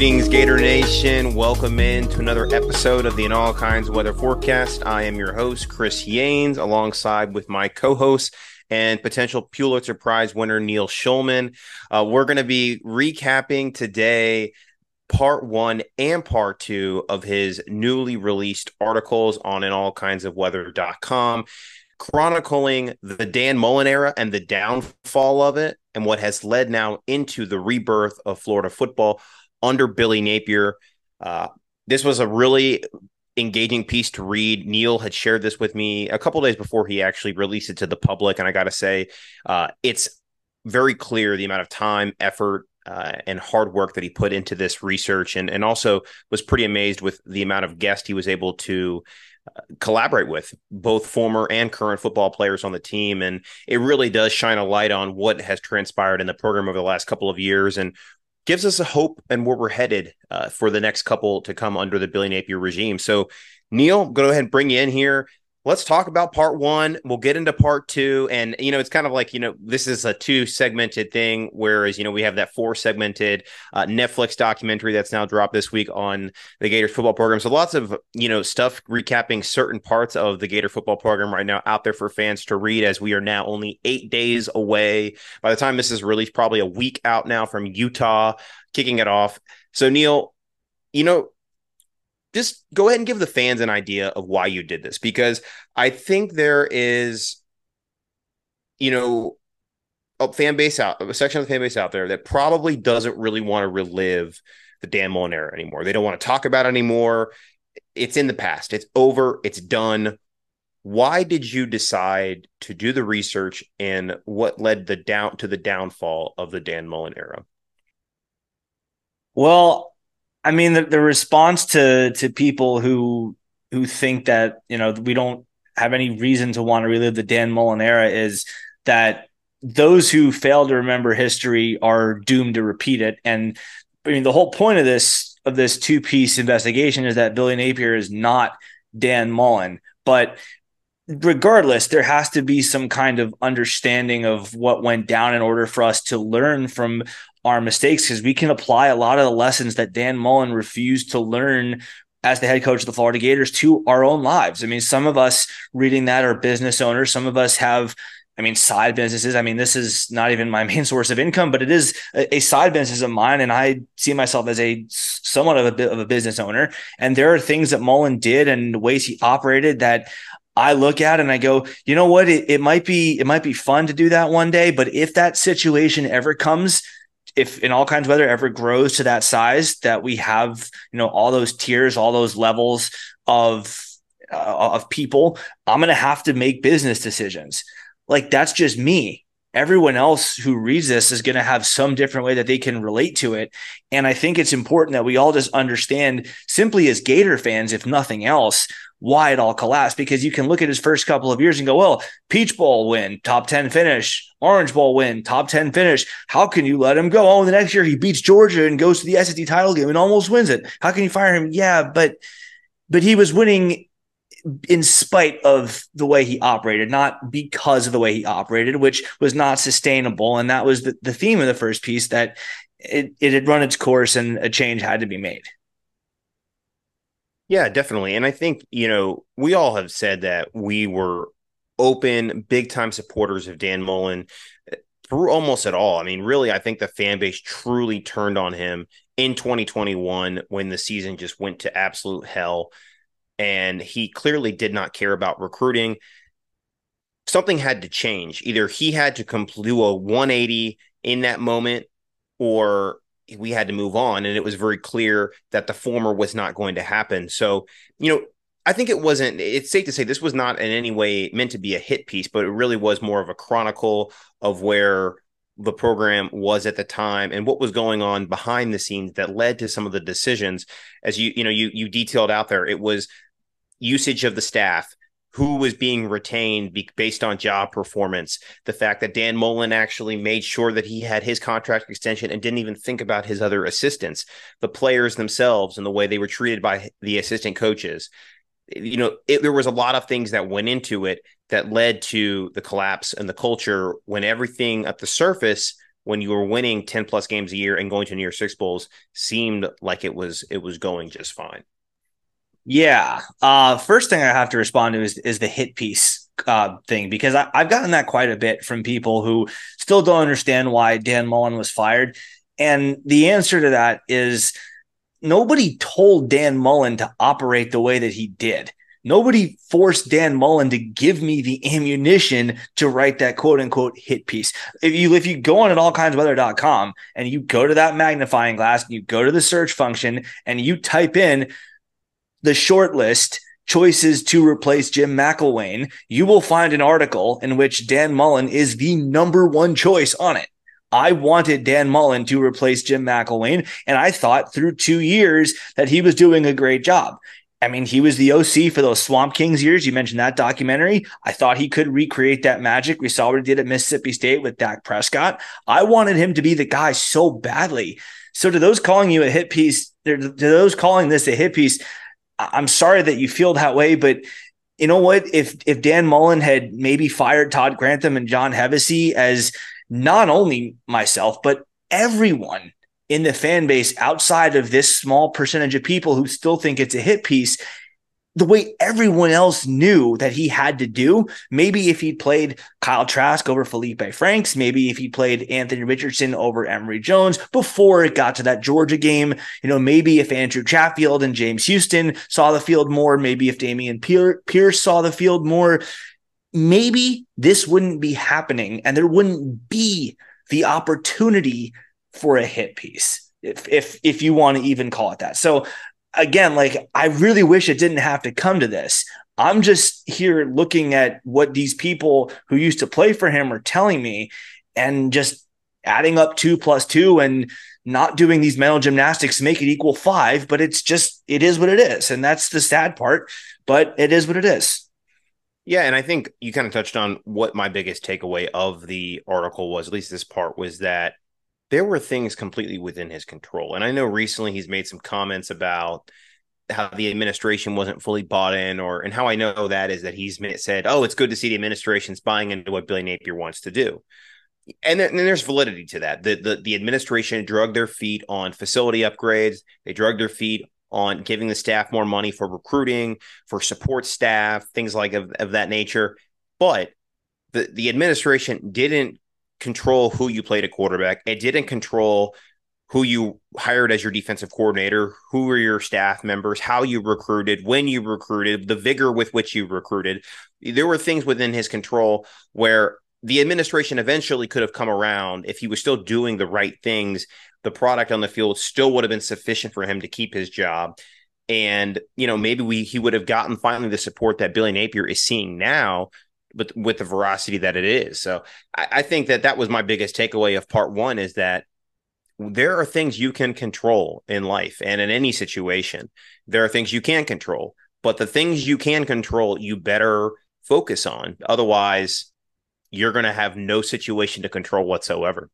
Greetings, Gator Nation. Welcome in to another episode of the In All Kinds Weather Forecast. I am your host, Chris Yanes, alongside with my co-host and potential Pulitzer Prize winner, Neil Shulman. Uh, we're going to be recapping today part one and part two of his newly released articles on in all kinds of weather.com chronicling the Dan Mullen era and the downfall of it and what has led now into the rebirth of Florida football under Billy Napier. Uh, this was a really engaging piece to read. Neil had shared this with me a couple days before he actually released it to the public, and I got to say, uh, it's very clear the amount of time, effort, uh, and hard work that he put into this research, and and also was pretty amazed with the amount of guests he was able to uh, collaborate with both former and current football players on the team and it really does shine a light on what has transpired in the program over the last couple of years and gives us a hope and where we're headed uh, for the next couple to come under the Billy Napier regime. So, Neil, go ahead and bring you in here let's talk about part one. We'll get into part two. And, you know, it's kind of like, you know, this is a two segmented thing, whereas, you know, we have that four segmented uh, Netflix documentary that's now dropped this week on the Gators football program. So lots of, you know, stuff recapping certain parts of the Gator football program right now out there for fans to read as we are now only eight days away. By the time this is released, probably a week out now from Utah kicking it off. So, Neil, you know, just go ahead and give the fans an idea of why you did this because I think there is, you know, a fan base out, a section of the fan base out there that probably doesn't really want to relive the Dan Mullen era anymore. They don't want to talk about it anymore. It's in the past. It's over. It's done. Why did you decide to do the research and what led the down to the downfall of the Dan Mullen era? Well, I mean, the, the response to to people who who think that you know we don't have any reason to want to relive the Dan Mullen era is that those who fail to remember history are doomed to repeat it. And I mean, the whole point of this of this two piece investigation is that Billy Napier is not Dan Mullen, but regardless, there has to be some kind of understanding of what went down in order for us to learn from our mistakes because we can apply a lot of the lessons that Dan Mullen refused to learn as the head coach of the Florida Gators to our own lives. I mean, some of us reading that are business owners, some of us have I mean, side businesses. I mean, this is not even my main source of income, but it is a, side business of mine, and I see myself as a somewhat of a bit of a business owner. And there are things that Mullen did and ways he operated that I look at and I go, you know what? It, it might be it might be fun to do that one day, but if that situation ever comes, if in all kinds of weather ever grows to that size that we have you know all those tiers all those levels of uh, of people i'm going to have to make business decisions. Like that's just me everyone else who reads this is going to have some different way that they can relate to it and i think it's important that we all just understand simply as gator fans if nothing else why it all collapsed because you can look at his first couple of years and go, well, Peach Bowl win, top 10 finish, Orange Bowl win, top 10 finish. How can you let him go? Oh, the next year he beats Georgia and goes to the SEC title game and almost wins it. How can you fire him? Yeah, but but he was winning in spite of the way he operated, not because of the way he operated, which was not sustainable. And that was the, the theme of the first piece that it, it had run its course and a change had to be made. Yeah, definitely. And I think, you know, we all have said that we were open, big time supporters of Dan Mullen eh, through almost at all. I mean, really, I think the fan base truly turned on him in 2021 when the season just went to absolute hell. And he clearly did not care about recruiting. Something had to change. Either he had to complete a 180 in that moment, or we had to move on and it was very clear that the former was not going to happen so you know i think it wasn't it's safe to say this was not in any way meant to be a hit piece but it really was more of a chronicle of where the program was at the time and what was going on behind the scenes that led to some of the decisions as you you know you you detailed out there it was usage of the staff who was being retained be- based on job performance. The fact that Dan Mullen actually made sure that he had his contract extension and didn't even think about his other assistants, the players themselves, and the way they were treated by the assistant coaches. You know, it, there was a lot of things that went into it that led to the collapse and the culture when everything at the surface when you were winning 10 plus games a year and going to near Six Bowls seemed like it was it was going just fine. Yeah. Uh, first thing I have to respond to is is the hit piece uh, thing because I, I've gotten that quite a bit from people who still don't understand why Dan Mullen was fired. And the answer to that is nobody told Dan Mullen to operate the way that he did. Nobody forced Dan Mullen to give me the ammunition to write that quote unquote hit piece. If you if you go on at allkindsweather.com and you go to that magnifying glass and you go to the search function and you type in the short list choices to replace Jim McElwain, you will find an article in which Dan Mullen is the number one choice on it. I wanted Dan Mullen to replace Jim McElwain, and I thought through two years that he was doing a great job. I mean, he was the OC for those Swamp Kings years. You mentioned that documentary. I thought he could recreate that magic. We saw what he did at Mississippi State with Dak Prescott. I wanted him to be the guy so badly. So, to those calling you a hit piece, to those calling this a hit piece, I'm sorry that you feel that way, but you know what? If if Dan Mullen had maybe fired Todd Grantham and John Hevesy as not only myself, but everyone in the fan base outside of this small percentage of people who still think it's a hit piece the way everyone else knew that he had to do. Maybe if he'd played Kyle Trask over Feleipe Franks, maybe if he played Anthony Richardson over Emory Jones before it got to that Georgia game, you know, maybe if Andrew Chatfield and James Houston saw the field more, maybe if Dameon Pierce saw the field more, maybe this wouldn't be happening and there wouldn't be the opportunity for a hit piece if if if you want to even call it that. So again, like I really wish it didn't have to come to this. I'm just here looking at what these people who used to play for him are telling me and just adding up 2 plus 2 and not doing these mental gymnastics to make it equal 5, but it's just it is what it is and that's the sad part, but it is what it is. Yeah, and I think you kind of touched on what my biggest takeaway of the article was, at least this part, was that there were things completely within his control. And I know recently he's made some comments about how the administration wasn't fully bought in, or and how I know that is that he's said, "Oh, it's good to see the administration's buying into what Billy Napier wants to do." And then and there's validity to that. The, the the administration drug their feet on facility upgrades. They drug their feet on giving the staff more money for recruiting, for support staff, things like of, of that nature. But the the administration didn't control who you played a quarterback. It didn't control who you hired as your defensive coordinator, who were your staff members, how you recruited, when you recruited, the vigor with which you recruited. There were things within his control where the administration eventually could have come around if he was still doing the right things. The product on the field still would have been sufficient for him to keep his job. And, you know, maybe we he would have gotten finally the support that Billy Napier is seeing now but with the veracity that it is. So I, I think that that was my biggest takeaway of part one is that there are things you can control in life and in any situation. There are things you can't control, but the things you can control, you better focus on. Otherwise, you're going to have no situation to control whatsoever.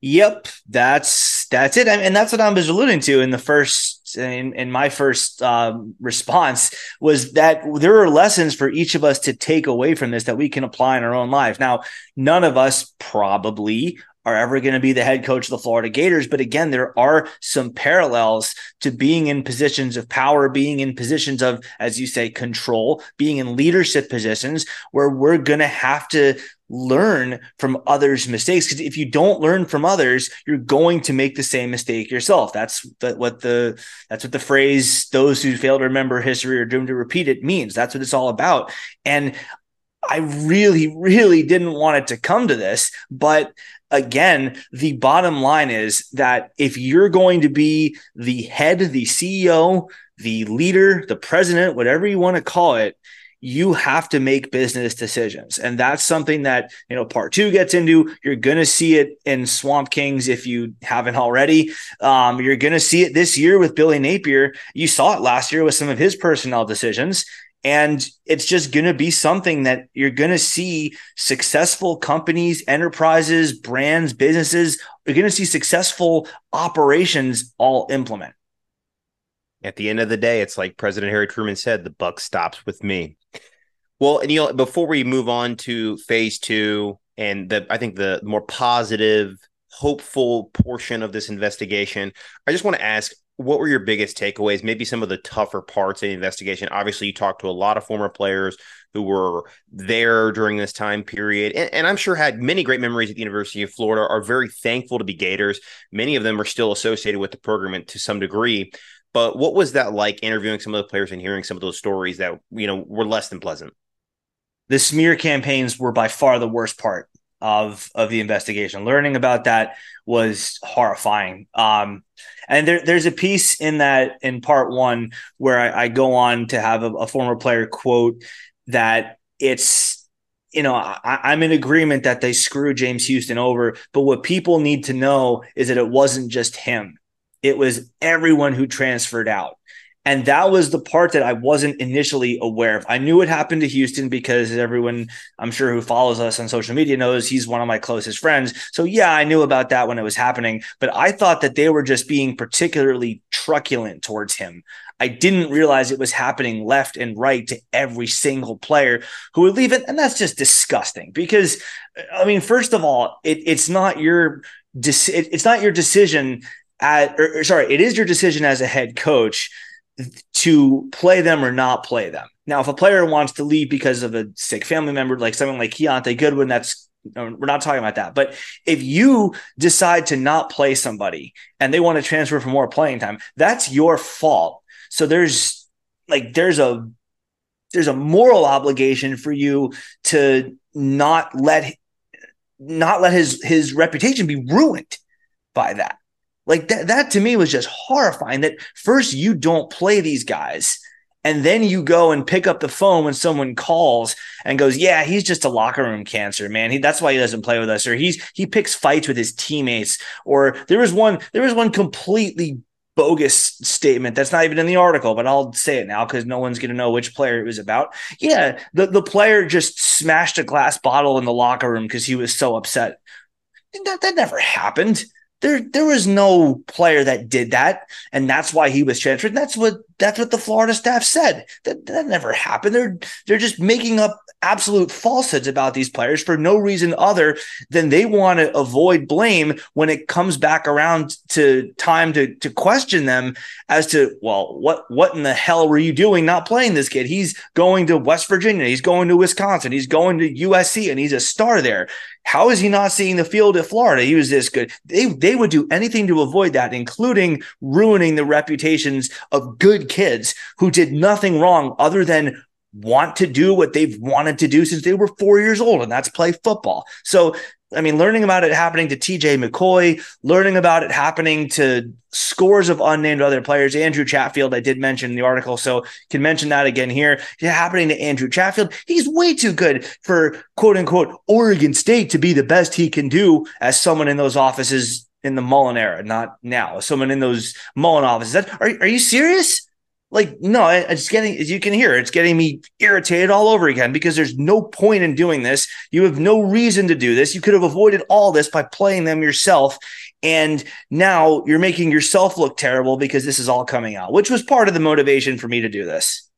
Yep, that's that's it, and that's what I was alluding to in the first in my first um, response was that there are lessons for each of us to take away from this that we can apply in our own life. Now, none of us probably are ever going to be the head coach of the Florida Gators. But again, there are some parallels to being in positions of power, being in positions of, as you say, control, being in leadership positions where we're going to have to learn from others' mistakes. Because if you don't learn from others, you're going to make the same mistake yourself. That's the, what the that's what the phrase "those who fail to remember history are doomed to repeat it" means. That's what it's all about. And I really, really didn't want it to come to this, but again, the bottom line is that if you're going to be the head, the CEO, the leader, the president, whatever you want to call it, you have to make business decisions. And that's something that, you know, part two gets into. You're going to see it in Swamp Kings if you haven't already. Um, you're going to see it this year with Billy Napier. You saw it last year with some of his personnel decisions. And it's just going to be something that you're going to see successful companies, enterprises, brands, businesses, you're going to see successful operations all implement. At the end of the day, it's like President Harry Truman said, the buck stops with me. Well, Neil, before we move on to phase two and the I think the more positive, hopeful portion of this investigation. I just want to ask what were your biggest takeaways? Maybe some of the tougher parts of the investigation. Obviously, you talked to a lot of former players who were there during this time period, and, and, I'm sure had many great memories at the University of Florida. Are very thankful to be Gators. Many of them are still associated with the program to some degree. But what was that like interviewing some of the players and hearing some of those stories that you know were less than pleasant? The smear campaigns were by far the worst part of of the investigation. Learning about that was horrifying. Um, and there, there's a piece in that in part one where I, I go on to have a, a, former player quote that it's you know I, am in agreement that they screw James Houston over, but what people need to know is that it wasn't just him; it was everyone who transferred out. And that was the part that I wasn't initially aware of. I knew it happened to Houston because everyone, I'm sure, who follows us on social media knows he's one of my closest friends. So, yeah, I knew about that when it was happening, but I thought that they were just being particularly truculent towards him. I didn't realize it was happening left and right to every single player who would leave it. And that's just disgusting because, I mean, first of all, it, it's not your. It's not your decision at, or, or sorry, it is your decision as a head coach to play them or not play them. Now, if a player wants to leave because of a sick family member, like someone like Keontae Goodwin, that's we're not talking about that. But if you decide to not play somebody and they want to transfer for more playing time, that's your fault. So there's like there's a there's a moral obligation for you to not let not let his his reputation be ruined by that. Like that, that to me was just horrifying that first you don't play these guys and then you go and pick up the phone when someone calls and goes, "Yeah, he's just a locker room cancer, man. He, that's why he doesn't play with us." Or he's he picks fights with his teammates. Or there was one there was one completely bogus statement that's not even in the article, but I'll say it now because no one's going to know which player it was about. Yeah, the the player just smashed a glass bottle in the locker room because he was so upset. That that never happened there there was no player that did that and that's why he was transferred. That's what that's what the Florida staff said. That that never happened. They're they're just making up absolute falsehoods about these players for no reason other than they want to avoid blame when it comes back around to time to to question them as to well what what in the hell were you doing not playing this kid? He's going to West Virginia. He's going to Wisconsin. He's going to USC and he's a star there. How is he not seeing the field at Florida? He was this good. They they would do anything to avoid that, including ruining the reputations of good kids who did nothing wrong other than want to do what they've wanted to do since they were four years old, and that's play football. So I mean, learning about it happening to TJ McCoy, learning about it happening to scores of unnamed other players. Andrew Chatfield, I did mention in the article, so can mention that again here. Happening to Andrew Chatfield. He's way too good for quote unquote Oregon State to be the best he can do as someone in those offices in the Mullen era, not now. Someone in those Mullen offices. That, are, are you serious? Like no it's getting as you can hear it's getting me irritated all over again because there's no point in doing this you have no reason to do this you could have avoided all this by playing them yourself and now you're making yourself look terrible because this is all coming out which was part of the motivation for me to do this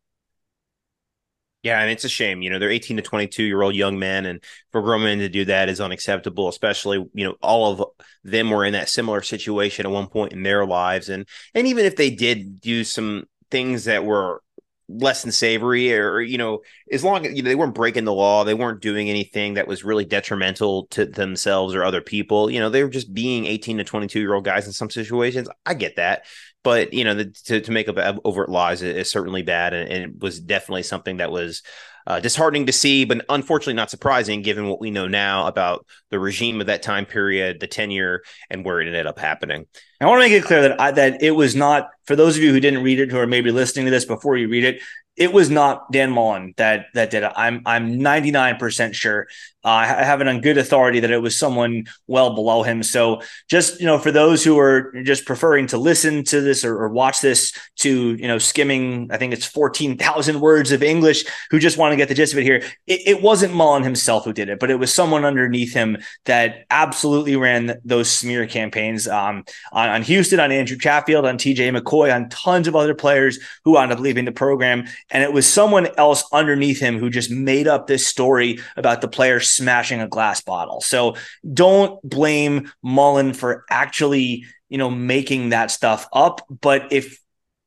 yeah, and it's a shame. You know, they're 18 to 22 year old young men, and for grown men to do that is unacceptable, especially, you know, all of them were in that similar situation at one point in their lives. And and even if they did do some things that were less than savory or you know as long as you know they weren't breaking the law they weren't doing anything that was really detrimental to themselves or other people you know they were just being 18 to 22 year old guys in some situations. I get that. But you know the, to, to make up overt lies is, certainly bad and, and, it was definitely something that was uh, disheartening to see, but unfortunately not surprising given what we know now about the regime of that time period, the tenure, and where it ended up happening. I want to make it clear that I, that it was not for those of you who didn't read it, who are maybe listening to this before you read it it was not Dan Mullen that that did it. I'm I'm 99% sure. Uh, I have it on good authority that it was someone well below him. So just you know, for those who are just preferring to listen to this or, or watch this to you know skimming, I think it's 14,000 words of English, who just want to get the gist of it here. It, it, wasn't Mullen himself who did it, but it was someone underneath him that absolutely ran those smear campaigns um, on, on, Houston, on Andrew Chatfield, on TJ McCoy, on tons of other players who wound up leaving the program. And it was someone else underneath him who just made up this story about the player smashing a glass bottle. So don't blame Mullen for actually, you know, making that stuff up. But if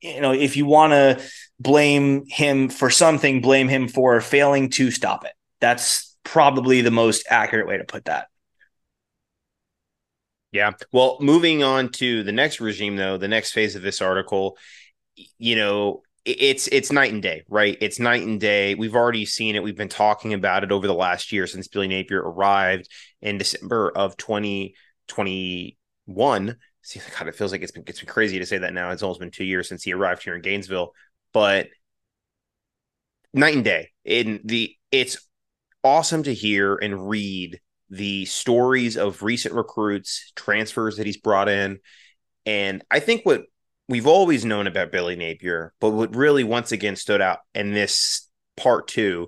you know, if you want to blame him for something, blame him for failing to stop it. That's probably the most accurate way to put that. Yeah. Well, moving on to the next regime, though, the next phase of this article, you know, it's it's night and day, right? It's night and day. We've already seen it. We've been talking about it over the last year since Billy Napier arrived in December of 2021 see, God, it feels like it's been it's been crazy to say that now. It's almost been two years since he arrived here in Gainesville, but night and day. In the it's awesome to hear and read the stories of recent recruits, transfers that he's brought in, and I think what we've always known about Billy Napier, but what really once again stood out in this part two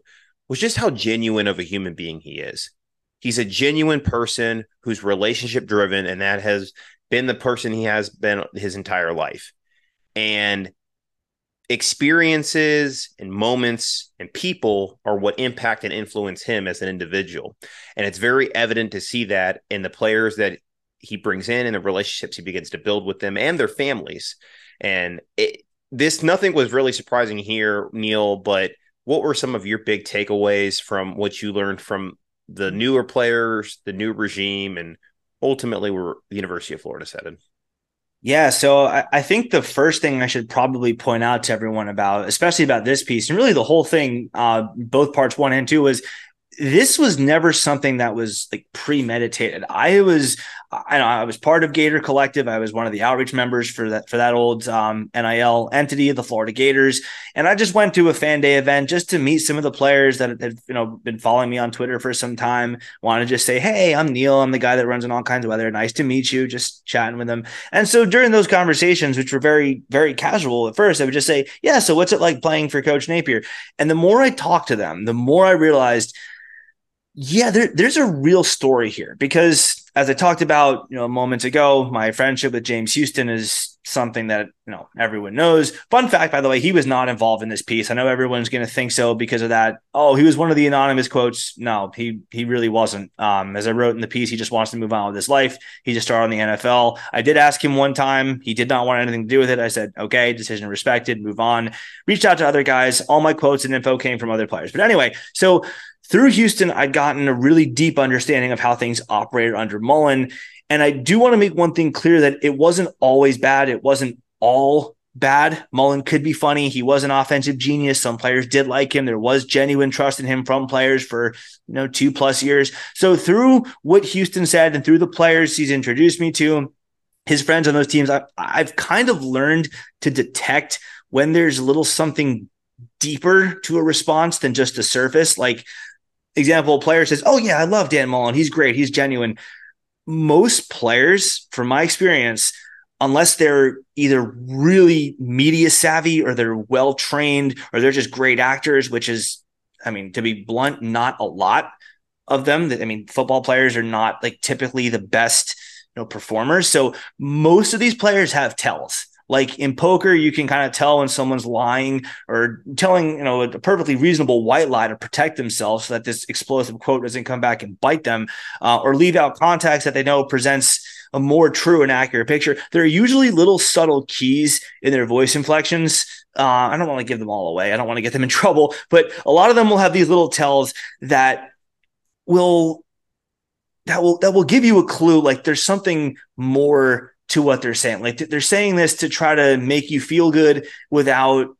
was just how genuine of a human being he is. He's a genuine person who's relationship driven, and that has been the person he has been his entire life. And experiences and moments and people are what impact and influence him as an individual. And it's very evident to see that in the players that he brings in and the relationships he begins to build with them and their families. And it, this nothing was really surprising here, Neil, but what were some of your big takeaways from what you learned from the newer players, the new regime, and ultimately where the University of Florida headed. Yeah, so I, I, think the first thing I should probably point out to everyone about, especially about this piece, and really the whole thing, uh, both parts one and two, was this was never something that was like premeditated. I was, I I was part of Gator Collective. I was one of the outreach members for that for that old um, NIL entity, the Florida Gators, and I just went to a fan day event just to meet some of the players that had you know been following me on Twitter for some time. Want to just say, hey, I'm Neil. I'm the guy that runs in all kinds of weather. Nice to meet you. Just chatting with them. And so during those conversations, which were very very casual at first, I would just say, yeah. So what's it like playing for Coach Napier? And the more I talked to them, the more I realized yeah, there, there's a real story here because as I talked about, you know, moments ago, my friendship with James Houston is something that, you know, everyone knows. Fun fact, by the way, he was not involved in this piece. I know everyone's going to think so because of that. Oh, he was one of the anonymous quotes. No, he, he really wasn't. Um, as I wrote in the piece, he just wants to move on with his life. He just started on the NFL. I did ask him one time. He did not want anything to do with it. I said, okay, decision respected, move on. Reached out to other guys. All my quotes and info came from other players. But anyway, so through Houston, I'd gotten a really deep understanding of how things operated under Mullen. And I do want to make one thing clear that it wasn't always bad. It wasn't all bad. Mullen could be funny. He was an offensive genius. Some players did like him. There was genuine trust in him from players for, you know, two plus years. So through what Houston said and through the players he's introduced me to, his friends on those teams, I, I've kind of learned to detect when there's a little something deeper to a response than just the surface. Like example, a player says, Oh, yeah, I love Dan Mullen. He's great. He's genuine. Most players, from my experience, unless they're either really media savvy or they're well trained or they're just great actors, which is, I mean, to be blunt, not a lot of them. I mean, football players are not like typically the best, you know, performers. So most of these players have tells. Like in poker, you can kind of tell when someone's lying or telling, you know, a perfectly reasonable white lie to protect themselves so that this explosive quote doesn't come back and bite them uh, or leave out context that they know presents a more true and accurate picture. There are usually little subtle keys in their voice inflections. Uh, I don't want to give them all away. I don't want to get them in trouble, but a lot of them will have these little tells that will that will that will give you a clue like there's something more to what they're saying. Like they're saying this to try to make you feel good without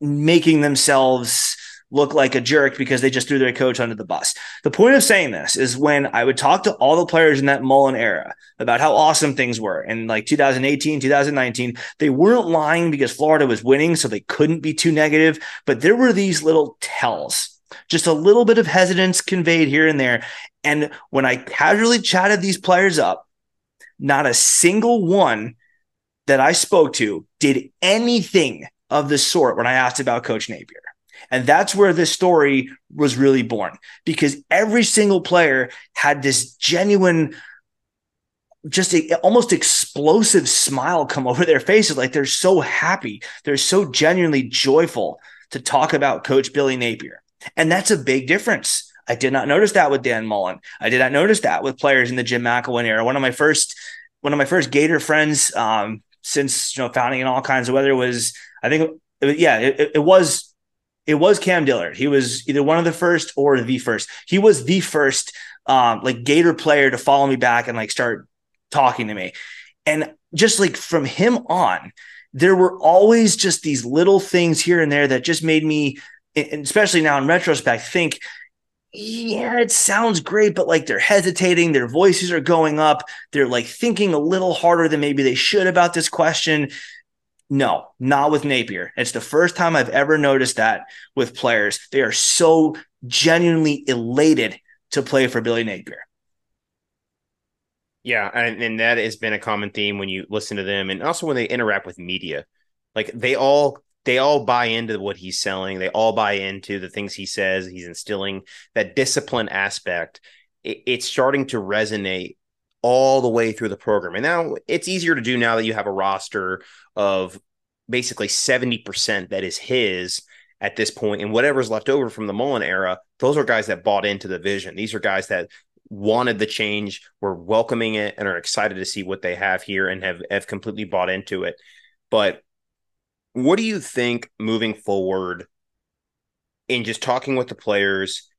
making themselves look like a jerk because they just threw their coach under the bus. The point of saying this is when I would talk to all the players in that Mullen era about how awesome things were in like 2018, 2019, they weren't lying because Florida was winning, so they couldn't be too negative. But there were these little tells, just a little bit of hesitance conveyed here and there. And when I casually chatted these players up, not a single one that I spoke to did anything of the sort when I asked about Coach Napier. And that's where this story was really born because every single player had this genuine, just a, almost explosive smile come over their faces. Like they're so happy. They're so genuinely joyful to talk about Coach Billy Napier. And that's a big difference. I did not notice that with Dan Mullen. I did not notice that with players in the Jim McElwain era. One of my first, one of my first Gator friends, um, since you know founding in all kinds of weather was, I think, it yeah, it, it was it was Cam Dillard. He was either one of the first or the first. He was the first um, like Gator player to follow me back and like start talking to me. And just like from him on, there were always just these little things here and there that just made me, especially now in retrospect, think, yeah, it sounds great, but like they're hesitating, their voices are going up, they're like thinking a little harder than maybe they should about this question. No, not with Napier. It's the first time I've ever noticed that with players. They are so genuinely elated to play for Billy Napier. Yeah, and, and that has been a common theme when you listen to them and also when they interact with media. Like they all they all buy into what he's selling. They all buy into the things he says. He's instilling that discipline aspect. It, it's starting to resonate all the way through the program. And now it's easier to do now that you have a roster of basically 70% that is his at this point, and whatever's left over from the Mullen era, those are guys that bought into the vision. These are guys that wanted the change, were welcoming it, and are excited to see what they have here and have, have completely bought into it. But what do you think moving forward in just talking with the players?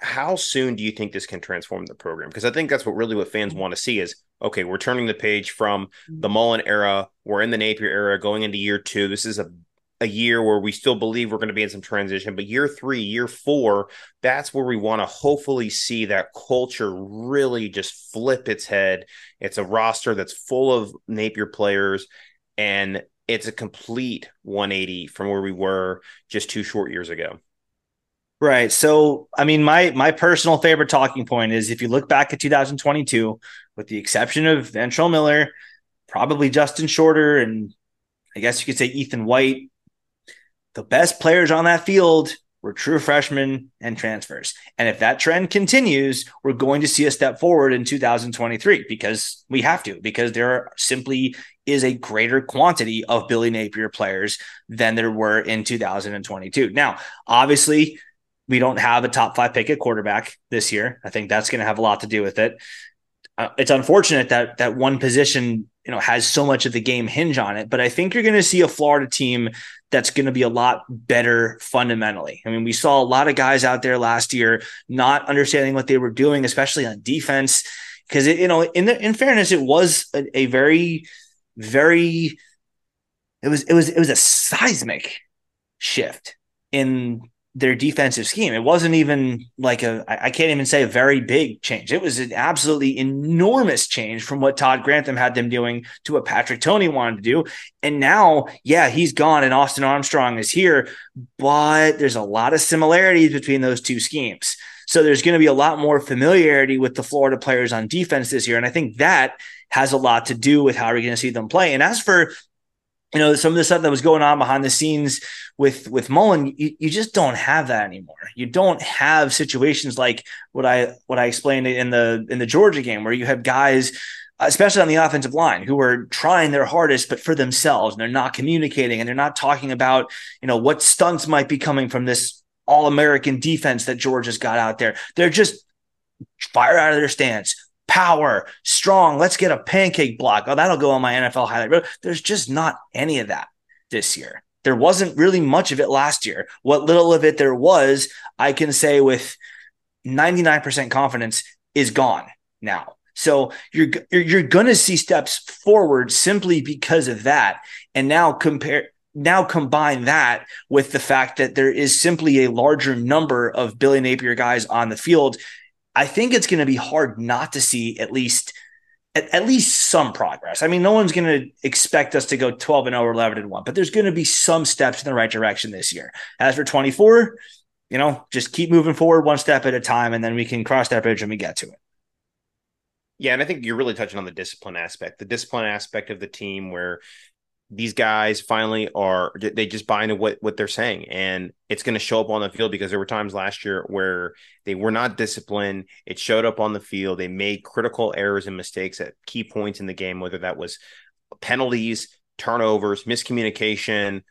How soon do you think this can transform the program? Because I think that's what really what fans want to see is okay, we're turning the page from the mm-hmm. Mullen era. We're in the Napier era going into year two. This is a a year where we still believe we're going to be in some transition, but year three, year four, that's where we want to hopefully see that culture really just flip its head. It's a roster that's full of Napier players, and it's a complete 180 from where we were just two short years ago. Right. So, I mean, my my personal favorite talking point is if you look back at 2022, with the exception of Ventrell Miller, probably Justin Shorter, and I guess you could say Ethan White, the best players on that field were true freshmen and transfers. And if that trend continues, we're going to see a step forward in 2023 because we have to, because there simply is a greater quantity of Billy Napier players than there were in 2022. Now, obviously, we don't have a top five pick at quarterback this year. I think that's going to have a lot to do with it. Uh, it's unfortunate that that one position, you know, has so much of the game hinge on it. But I think you're going to see a Florida team that's going to be a lot better fundamentally. I mean, we saw a lot of guys out there last year not understanding what they were doing, especially on defense. Because you know, in the, in fairness, it was a, a very, very, it was it was it was a seismic shift in their defensive scheme. It wasn't even like a, I can't even say a very big change. It was an absolutely enormous change from what Todd Grantham had them doing to what Patrick Toney wanted to do. And now, yeah, he's gone and Austin Armstrong is here, but there's a lot of similarities between those two schemes. So there's going to be a lot more familiarity with the Florida players on defense this year. And I think that has a lot to do with how we're going to see them play. And as for you know some of the stuff that was going on behind the scenes with with Mullen, you, you just don't have that anymore. You don't have situations like what I what I explained in the in the Georgia game where you have guys especially on the offensive line who are trying their hardest but for themselves and they're not communicating and they're not talking about you know what stunts might be coming from this all-american defense that georgia's got out there they're just fire out of their stance power, strong. Let's get a pancake block. Oh, that'll go on my NFL highlight. There's just not any of that this year. There wasn't really much of it last year. What little of it there was, I can say with 99% confidence is gone now. So you're you're, you're going to see steps forward simply because of that. And now compare now combine that with the fact that there is simply a larger number of Billy Napier guys on the field I think it's going to be hard not to see at least at, at least some progress. I mean, no one's going to expect us to go 12 and 0 or 11 and 1, but there's going to be some steps in the right direction this year. As for 24, you know, just keep moving forward one step at a time and then we can cross that bridge when we get to it. Yeah, and I think you're really touching on the discipline aspect, the discipline aspect of the team where these guys finally are they just buy into what what they're saying and it's going to show up on the field because there were times last year where they were not disciplined. It showed up on the field. They made critical errors and mistakes at key points in the game whether that was penalties turnovers miscommunication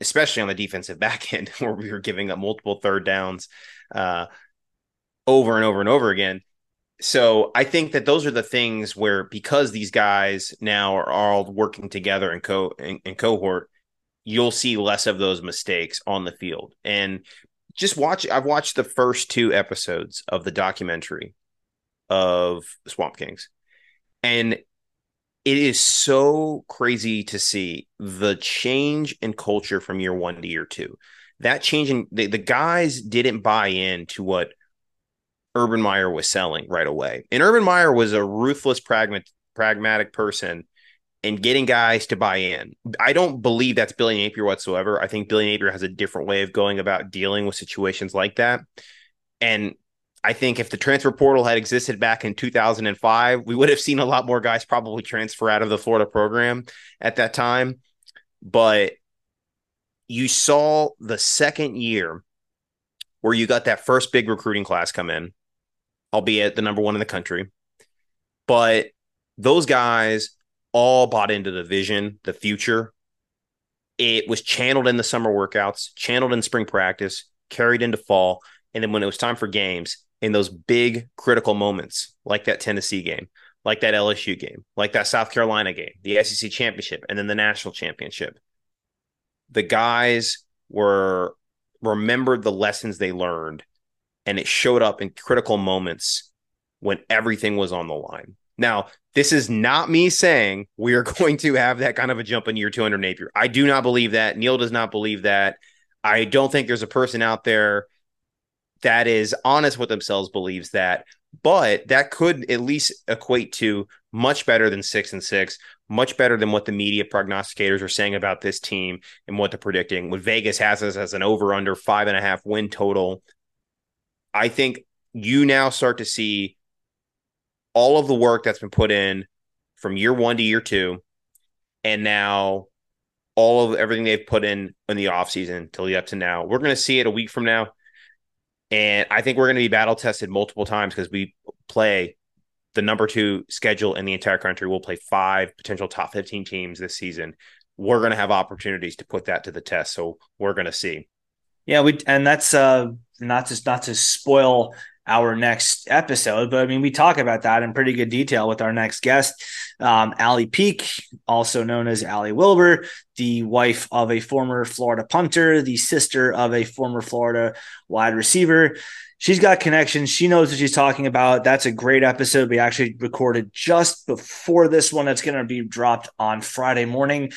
especially on the defensive back end where we were giving up multiple third downs uh, over and over and over again so I think that those are the things where because these guys now are all working together in co in, in cohort, you'll see less of those mistakes on the field. And just watch I've watched the first two episodes of the documentary of Swamp Kings. And it is so crazy to see the change in culture from year one to year two. That change in the, the guys didn't buy in to what Urban Meyer was selling right away. And Urban Meyer was a ruthless, pragmatic, pragmatic person in getting guys to buy in. I don't believe that's Billy Napier whatsoever. I think Billy Napier has a different way of going about dealing with situations like that. And I think if the transfer portal had existed back in 2005, we would have seen a lot more guys probably transfer out of the Florida program at that time. But you saw the second year where you got that first big recruiting class come in albeit the number one in the country. But those guys all bought into the vision, the future. It was channeled in the summer workouts, channeled in spring practice, carried into fall. And then when it was time for games, in those big critical moments, like that Tennessee game, like that LSU game, like that South Carolina game, the SEC championship, and then the national championship, the guys were remembered the lessons they learned and it showed up in critical moments when everything was on the line. Now, this is not me saying we are going to have that kind of a jump in year 200 Napier. I do not believe that. Neil does not believe that. I don't think there's a person out there that is honest with themselves believes that, but that could at least equate to much better than six and six, much better than what the media prognosticators are saying about this team and what they're predicting. What Vegas has us as an over under five and a half win total I think you now start to see all of the work that's been put in from year one to year two, and now all of everything they've put in in the offseason till the up to now. We're going to see it a week from now. And I think we're going to be battle tested multiple times because we play the number two schedule in the entire country. We'll play five potential top 15 teams this season. We're going to have opportunities to put that to the test. So we're going to see. Yeah, we and that's uh not to not to spoil our next episode, but I mean, we talk about that in pretty good detail with our next guest, um, Allie Peak, also known as Allie Wilbur, the wife of a former Florida punter, the sister of a former Florida wide receiver. She's got connections. She knows what she's talking about. That's a great episode. We actually recorded just before this one. That's going to be dropped on Friday morning.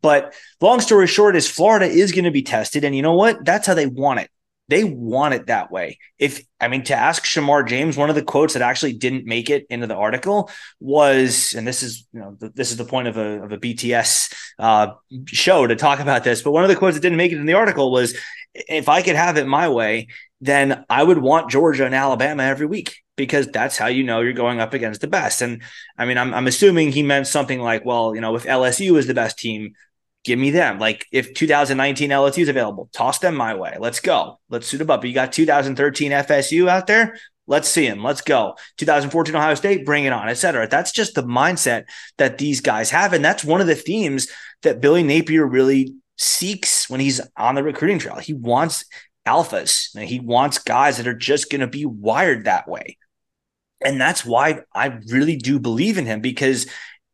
But long story short is Florida is going to be tested. And you know what? That's how they want it. They want it that way. If I mean to ask Shamar James, one of the quotes that actually didn't make it into the article was, and this is you know this is the point of a of a BTS uh, show to talk about this, but one of the quotes that didn't make it in the article was, "If I could have it my way, then I would want Georgia and Alabama every week." Because that's how you know you're going up against the best. And I mean, I'm, I'm assuming he meant something like, well, you know, if LSU is the best team, give me them. Like if 2019 LSU is available, toss them my way. Let's go. Let's suit them up. You got 2013 FSU out there. Let's see them. Let's go. 2014 Ohio State, bring it on, et cetera. That's just the mindset that these guys have. And that's one of the themes that Billy Napier really seeks when he's on the recruiting trail. He wants alphas. He wants guys that are just going to be wired that way. And that's why I really do believe in him because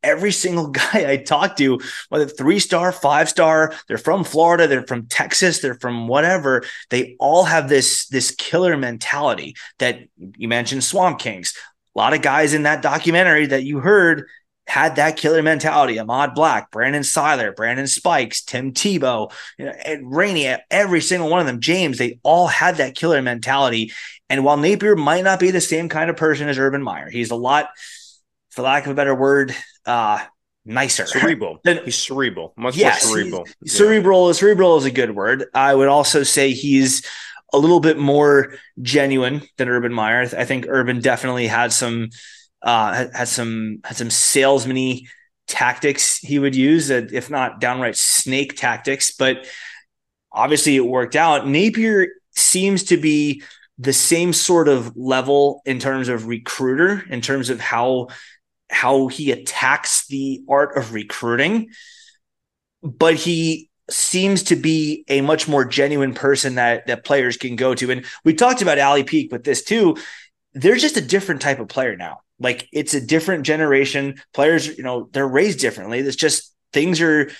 every single guy I talk to, whether three star, five star, they're from Florida, they're from Texas, they're from whatever, they all have this this killer mentality that you mentioned Swamp Kings. A lot of guys in that documentary that you heard had that killer mentality. Ahmad Black, Brandon Siler, Brandon Spikes, Tim Tebow, you know, and Rainey, every single one of them, James, they all had that killer mentality. And while Napier might not be the same kind of person as Urban Meyer, he's a lot, for lack of a better word, uh, nicer. Cerebral. he's cerebral. Much yes, more cerebral. Yeah. Cerebral. Cerebral is a good word. I would also say he's a little bit more genuine than Urban Meyer. I think Urban definitely had some uh, had some had some salesmany tactics he would use, if not downright snake tactics. But obviously, it worked out. Napier seems to be the same sort of level in terms of recruiter, in terms of how how he attacks the art of recruiting, but he seems to be a much more genuine person that that players can go to. And we talked about Allie Peak with this too. They're just a different type of player now. Like it's a different generation. Players, you know, they're raised differently. It's just things are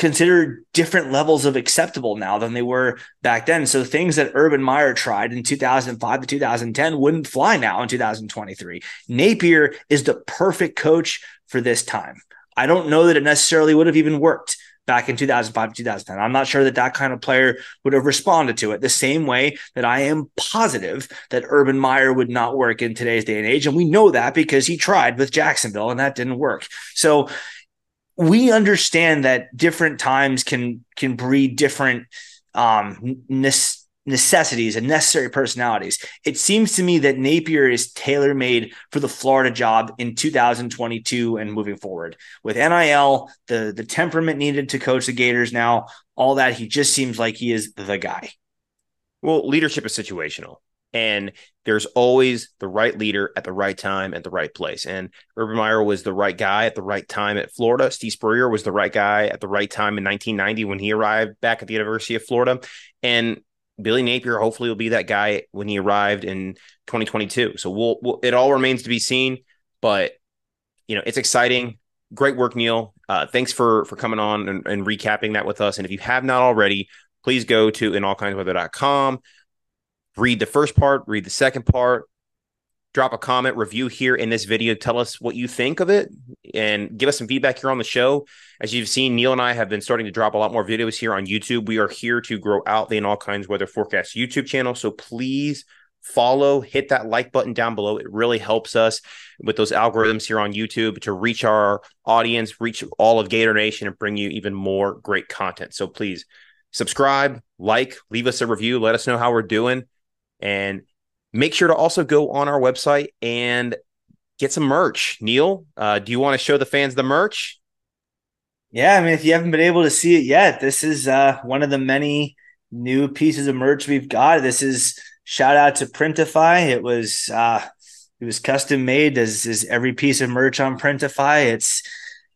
considered different levels of acceptable now than they were back then. So things that Urban Meyer tried in 2005 to 2010 wouldn't fly now in 2023. Napier is the perfect coach for this time. I don't know that it necessarily would have even worked back in 2005 to 2010. I'm not sure that that kind of player would have responded to it the same way that I am positive that Urban Meyer would not work in today's day and age. And we know that because he tried with Jacksonville and that didn't work. So we understand that different times can can breed different um, necessities and necessary personalities. It seems to me that Napier is tailor made for the Florida job in 2022 and moving forward with NIL, the the temperament needed to coach the Gators now, all that. He just seems like he is the guy. Well, leadership is situational. And there's always the right leader at the right time at the right place. And Urban Meyer was the right guy at the right time at Florida. Steve Spurrier was the right guy at the right time in 1990 when he arrived back at the University of Florida. And Billy Napier hopefully will be that guy when he arrived in 2022. So we'll, we'll it all remains to be seen, but you know, it's exciting. Great work, Neil. Uh, thanks for for coming on and, and recapping that with us. And if you have not already, please go to inallkindsweather.com read the first part, read the second part, drop a comment, review here in this video. Tell us what you think of it and give us some feedback here on the show. As you've seen, Neil and I have been starting to drop a lot more videos here on YouTube. We are here to grow out the In All Kinds Weather Forecast YouTube channel. So please follow, hit that like button down below. It really helps us with those algorithms here on YouTube to reach our audience, reach all of Gator Nation, and bring you even more great content. So please subscribe, like, leave us a review, let us know how we're doing. And make sure to also go on our website and get some merch. Neil, uh, do you want to show the fans the merch? Yeah, I mean, if you haven't been able to see it yet, this is uh, one of the many new pieces of merch we've got. This is shout out to Printify. It was uh, it was custom made as is every piece of merch on Printify. It's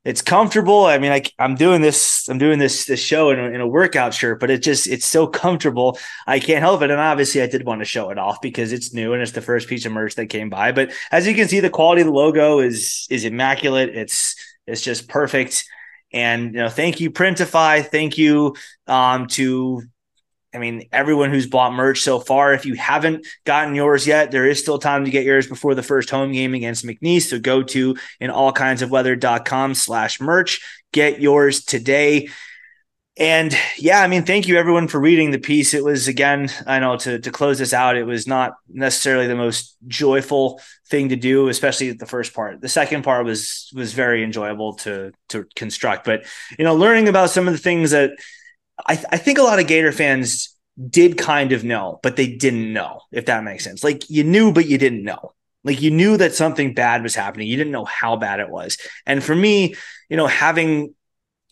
it's comfortable. I mean, like I'm doing this, I'm doing this this show in a, in a workout shirt, but it just it's so comfortable. I can't help it. And obviously, I did want to show it off because it's new and it's the first piece of merch that came by. But as you can see, the quality of the logo is is immaculate. It's it's just perfect. And you know, thank you, Printify. Thank you um, to I mean, everyone who's bought merch so far, if you haven't gotten yours yet, there is still time to get yours before the first home game against McNeese. So go to in allkindsofweather.com slash merch. Get yours today. And yeah, I mean, thank you everyone for reading the piece. It was again, I know to to close this out, it was not necessarily the most joyful thing to do, especially the first part. The second part was was very enjoyable to to construct. But you know, learning about some of the things that I, th- I think a lot of Gator fans did kind of know, but they didn't know, if that makes sense. Like you knew, but you didn't know. Like you knew that something bad was happening. You didn't know how bad it was. And for me, you know, having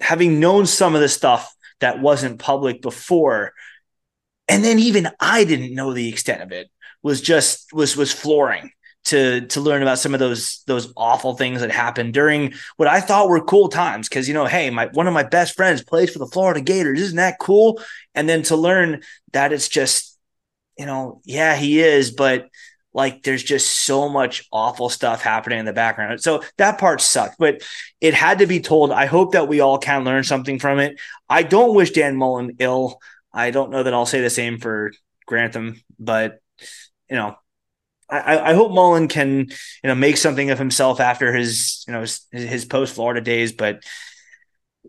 having known some of the stuff that wasn't public before, and then even I didn't know the extent of it was just was was flooring to to learn about some of those those awful things that happened during what I thought were cool times. Because you know hey my one of my best friends plays for the Florida Gators. Isn't that cool? And then to learn that it's just you know yeah he is but like there's just so much awful stuff happening in the background. So that part sucked but it had to be told. I hope that we all can learn something from it. I don't wish Dan Mullen ill. I don't know that I'll say the same for Grantham but you know I, I, hope Mullen can, you know, make something of himself after his, you know, his, his post Florida days. But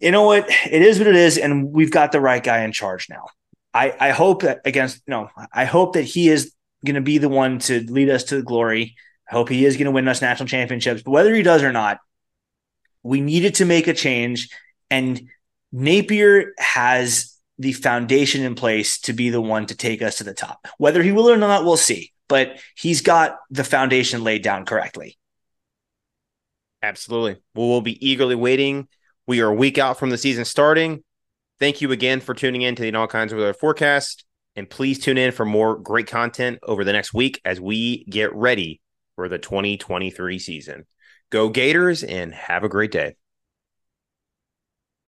you know what? It is what it is, and we've got the right guy in charge now. I, I hope that against, know, I hope that he is going to be the one to lead us to the glory. I hope he is going to win us national championships. But whether he does or not, we needed to make a change, and Napier has the foundation in place to be the one to take us to the top. Whether he will or not, we'll see but he's got the foundation laid down correctly. Absolutely. Well, we'll be eagerly waiting. We are a week out from the season starting. Thank you again for tuning in to the All Kinds of Weather forecast. And please tune in for more great content over the next week as we get ready for the 2023 season. Go Gators and have a great day.